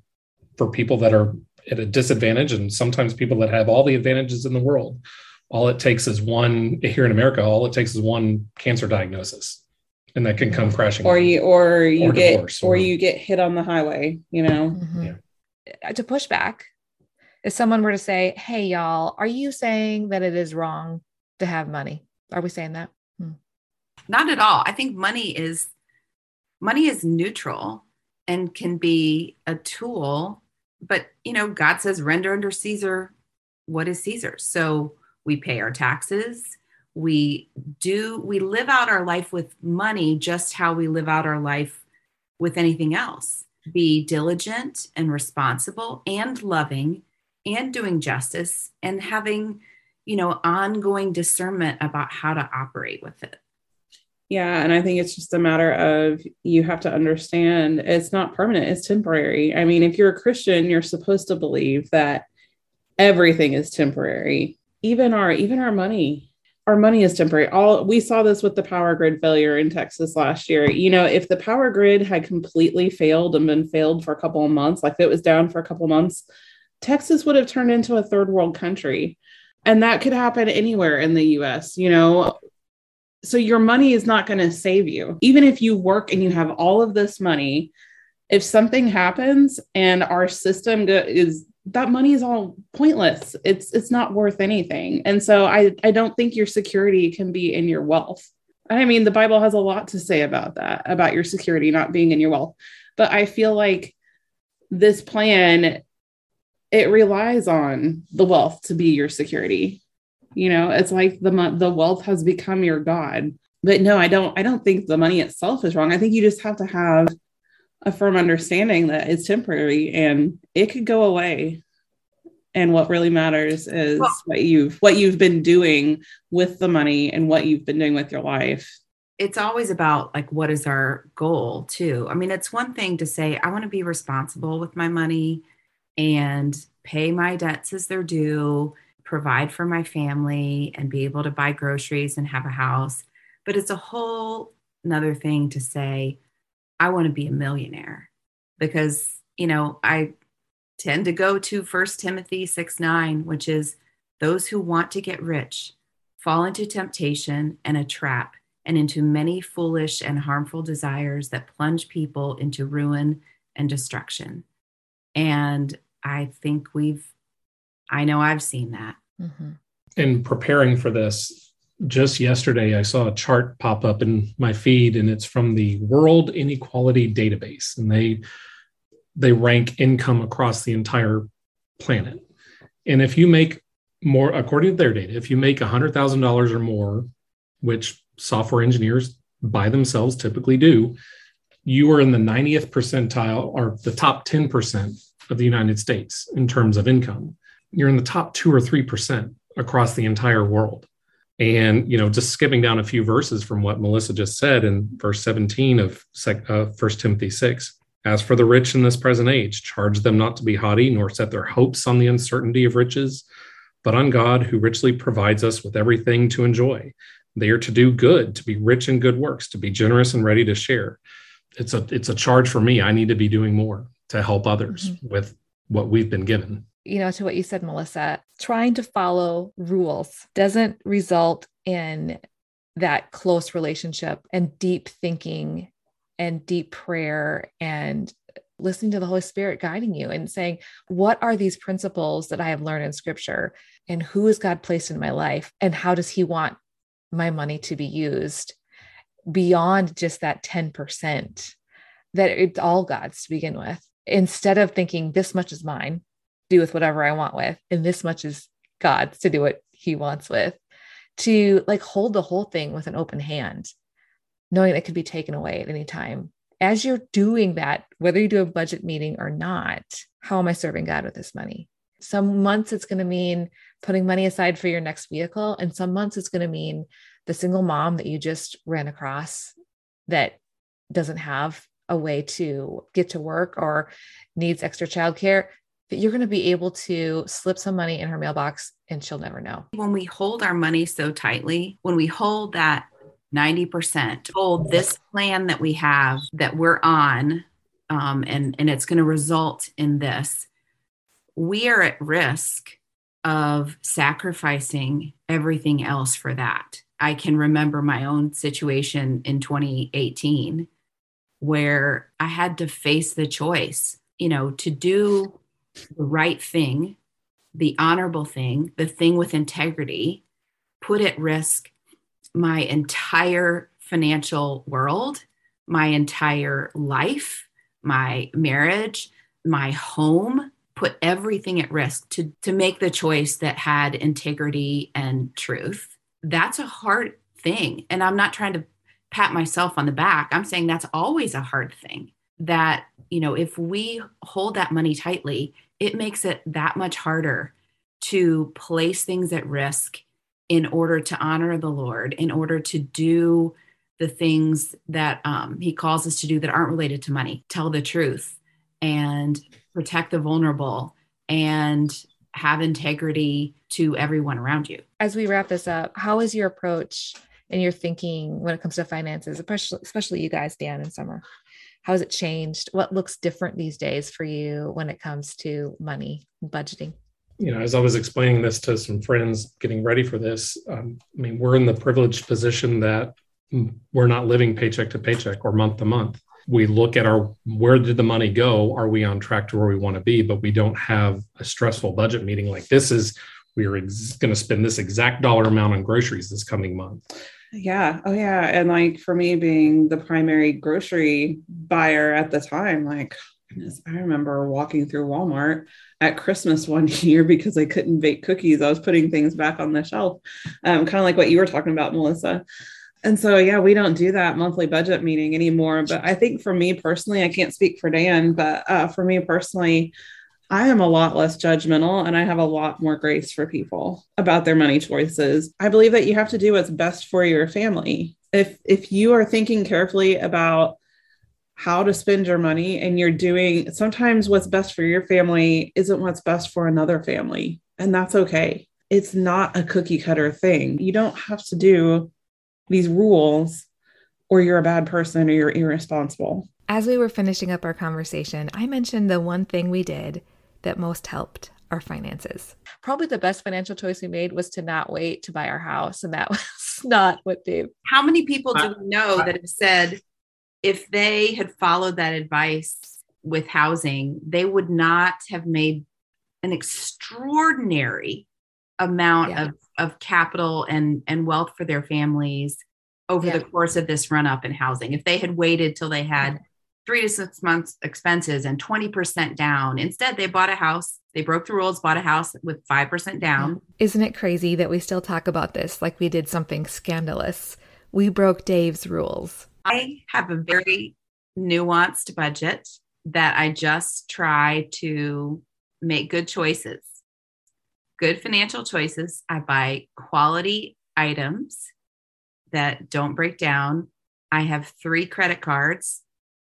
for people that are at a disadvantage and sometimes people that have all the advantages in the world. All it takes is one here in America, all it takes is one cancer diagnosis and that can come crashing. Or you or you or get or, or, you get hit on the highway, you know. Mm-hmm. Yeah. To push back, if someone were to say, Hey, y'all, are you saying that it is wrong to have money? Are we saying that? Hmm. Not at all. I think money is money is neutral and can be a tool, but you know, God says render under Caesar what is Caesar. So we pay our taxes. We do we live out our life with money just how we live out our life with anything else. Be diligent and responsible and loving and doing justice and having you know ongoing discernment about how to operate with it. Yeah and i think it's just a matter of you have to understand it's not permanent it's temporary. I mean if you're a christian you're supposed to believe that everything is temporary. Even our even our money our money is temporary. All we saw this with the power grid failure in texas last year. You know if the power grid had completely failed and been failed for a couple of months like it was down for a couple of months Texas would have turned into a third world country. And that could happen anywhere in the US, you know. So your money is not going to save you. Even if you work and you have all of this money, if something happens and our system is that money is all pointless. It's it's not worth anything. And so I I don't think your security can be in your wealth. I mean, the Bible has a lot to say about that, about your security not being in your wealth. But I feel like this plan it relies on the wealth to be your security. You know, it's like the the wealth has become your god. But no, I don't I don't think the money itself is wrong. I think you just have to have a firm understanding that it's temporary and it could go away. And what really matters is well, what you've what you've been doing with the money and what you've been doing with your life it's always about like what is our goal too i mean it's one thing to say i want to be responsible with my money and pay my debts as they're due, provide for my family, and be able to buy groceries and have a house. But it's a whole another thing to say, I want to be a millionaire because, you know, I tend to go to First Timothy 6 9, which is those who want to get rich fall into temptation and a trap and into many foolish and harmful desires that plunge people into ruin and destruction. And I think we've, I know I've seen that. Mm-hmm. In preparing for this, just yesterday I saw a chart pop up in my feed and it's from the World Inequality Database and they they rank income across the entire planet. And if you make more according to their data, if you make $100,000 or more, which software engineers by themselves typically do, you are in the 90th percentile or the top 10% of the United States in terms of income. You're in the top 2 or 3% across the entire world. And you know, just skipping down a few verses from what Melissa just said in verse 17 of uh, 1 Timothy 6. As for the rich in this present age, charge them not to be haughty, nor set their hopes on the uncertainty of riches, but on God, who richly provides us with everything to enjoy. They are to do good, to be rich in good works, to be generous and ready to share. It's a it's a charge for me. I need to be doing more to help others mm-hmm. with what we've been given you know, to what you said, Melissa, trying to follow rules doesn't result in that close relationship and deep thinking and deep prayer and listening to the Holy Spirit guiding you and saying, What are these principles that I have learned in scripture? And who has God placed in my life? And how does He want my money to be used beyond just that 10%? That it's all God's to begin with. Instead of thinking, This much is mine, do with whatever I want with, and this much is God's to do what He wants with, to like hold the whole thing with an open hand, knowing it could be taken away at any time. As you're doing that, whether you do a budget meeting or not, how am I serving God with this money? Some months it's going to mean putting money aside for your next vehicle, and some months it's going to mean the single mom that you just ran across that doesn't have a way to get to work or needs extra childcare that you're going to be able to slip some money in her mailbox and she'll never know. When we hold our money so tightly, when we hold that 90%, hold this plan that we have that we're on, um, and, and it's going to result in this, we are at risk of sacrificing everything else for that. I can remember my own situation in 2018 where I had to face the choice, you know, to do the right thing, the honorable thing, the thing with integrity, put at risk my entire financial world, my entire life, my marriage, my home, put everything at risk to, to make the choice that had integrity and truth. That's a hard thing. And I'm not trying to pat myself on the back. I'm saying that's always a hard thing. That, you know, if we hold that money tightly, it makes it that much harder to place things at risk in order to honor the Lord, in order to do the things that um, He calls us to do that aren't related to money, tell the truth and protect the vulnerable and have integrity to everyone around you. As we wrap this up, how is your approach and your thinking when it comes to finances, especially, especially you guys, Dan and Summer? how has it changed? What looks different these days for you when it comes to money budgeting? You know as i was explaining this to some friends getting ready for this um, i mean we're in the privileged position that we're not living paycheck to paycheck or month to month. We look at our where did the money go? Are we on track to where we want to be? But we don't have a stressful budget meeting like this is we are ex- going to spend this exact dollar amount on groceries this coming month yeah. Oh, yeah. And like for me being the primary grocery buyer at the time, like, goodness, I remember walking through Walmart at Christmas one [LAUGHS] year because I couldn't bake cookies. I was putting things back on the shelf, um, kind of like what you were talking about, Melissa. And so, yeah, we don't do that monthly budget meeting anymore. But I think for me personally, I can't speak for Dan, but uh, for me personally, I am a lot less judgmental and I have a lot more grace for people about their money choices. I believe that you have to do what's best for your family. If if you are thinking carefully about how to spend your money and you're doing sometimes what's best for your family isn't what's best for another family and that's okay. It's not a cookie cutter thing. You don't have to do these rules or you're a bad person or you're irresponsible. As we were finishing up our conversation, I mentioned the one thing we did that most helped our finances. Probably the best financial choice we made was to not wait to buy our house. And that [LAUGHS] was not what Dave. How many people do uh, we know uh, that have said if they had followed that advice with housing, they would not have made an extraordinary amount yeah. of, of capital and, and wealth for their families over yeah. the course of this run up in housing. If they had waited till they had three to six months expenses and 20% down, instead they bought a house. They broke the rules, bought a house with 5% down. Isn't it crazy that we still talk about this like we did something scandalous? We broke Dave's rules. I have a very nuanced budget that I just try to make good choices, good financial choices. I buy quality items that don't break down. I have three credit cards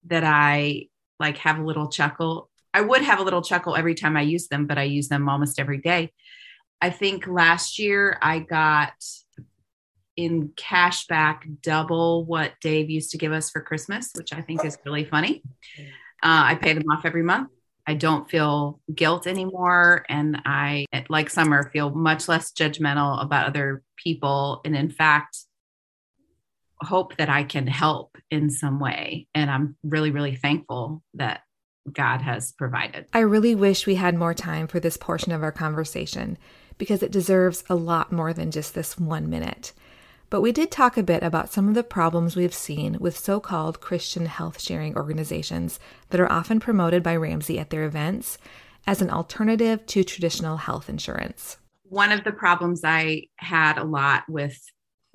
that I like have a little chuckle. I would have a little chuckle every time I use them, but I use them almost every day. I think last year I got in cash back double what Dave used to give us for Christmas, which I think is really funny. Uh, I pay them off every month. I don't feel guilt anymore. And I, like Summer, feel much less judgmental about other people. And in fact, hope that I can help in some way. And I'm really, really thankful that God has provided. I really wish we had more time for this portion of our conversation because it deserves a lot more than just this one minute. But we did talk a bit about some of the problems we've seen with so called Christian health sharing organizations that are often promoted by Ramsey at their events as an alternative to traditional health insurance. One of the problems I had a lot with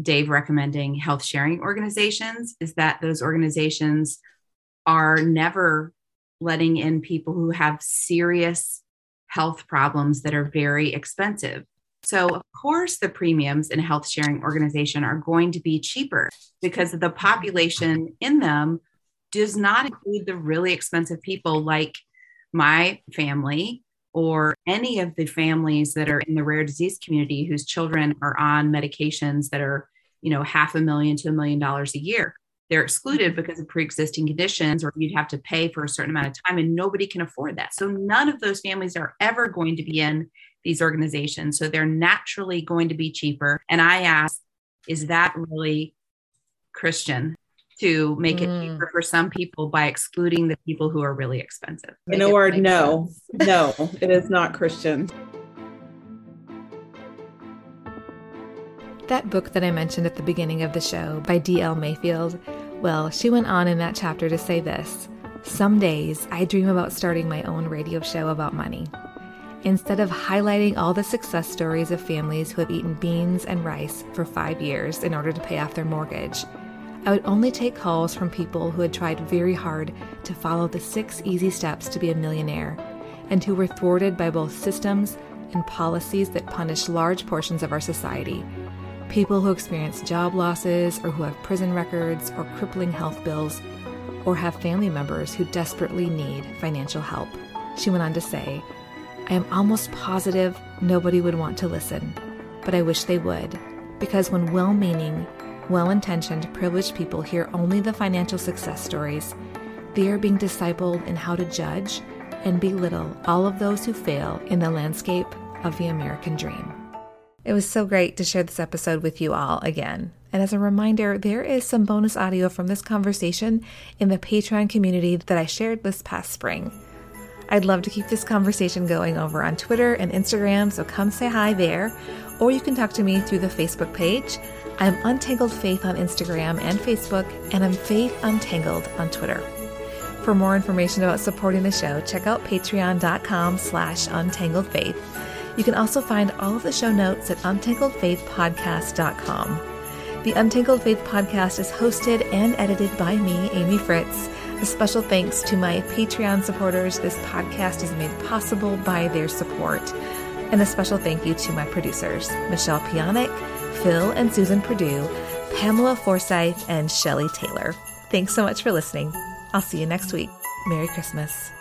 Dave recommending health sharing organizations is that those organizations are never letting in people who have serious health problems that are very expensive. So, of course, the premiums in a health sharing organization are going to be cheaper because the population in them does not include the really expensive people like my family or any of the families that are in the rare disease community whose children are on medications that are, you know, half a million to a million dollars a year. They're excluded because of pre existing conditions, or you'd have to pay for a certain amount of time, and nobody can afford that. So, none of those families are ever going to be in these organizations. So they're naturally going to be cheaper. And I ask, is that really Christian to make mm. it cheaper for some people by excluding the people who are really expensive? In a word, no, no, it is not Christian. That book that I mentioned at the beginning of the show by D.L. Mayfield, well, she went on in that chapter to say this Some days I dream about starting my own radio show about money. Instead of highlighting all the success stories of families who have eaten beans and rice for five years in order to pay off their mortgage, I would only take calls from people who had tried very hard to follow the six easy steps to be a millionaire and who were thwarted by both systems and policies that punish large portions of our society. People who experience job losses or who have prison records or crippling health bills or have family members who desperately need financial help. She went on to say, I am almost positive nobody would want to listen, but I wish they would, because when well meaning, well intentioned, privileged people hear only the financial success stories, they are being discipled in how to judge and belittle all of those who fail in the landscape of the American dream. It was so great to share this episode with you all again. And as a reminder, there is some bonus audio from this conversation in the Patreon community that I shared this past spring. I'd love to keep this conversation going over on Twitter and Instagram, so come say hi there. Or you can talk to me through the Facebook page. I'm Untangled Faith on Instagram and Facebook, and I'm Faith Untangled on Twitter. For more information about supporting the show, check out patreon.com slash untangledfaith. You can also find all of the show notes at untangledfaithpodcast.com. The Untangled Faith podcast is hosted and edited by me, Amy Fritz. A special thanks to my Patreon supporters. This podcast is made possible by their support. And a special thank you to my producers, Michelle Pionic, Phil and Susan Purdue, Pamela Forsyth, and Shelly Taylor. Thanks so much for listening. I'll see you next week. Merry Christmas.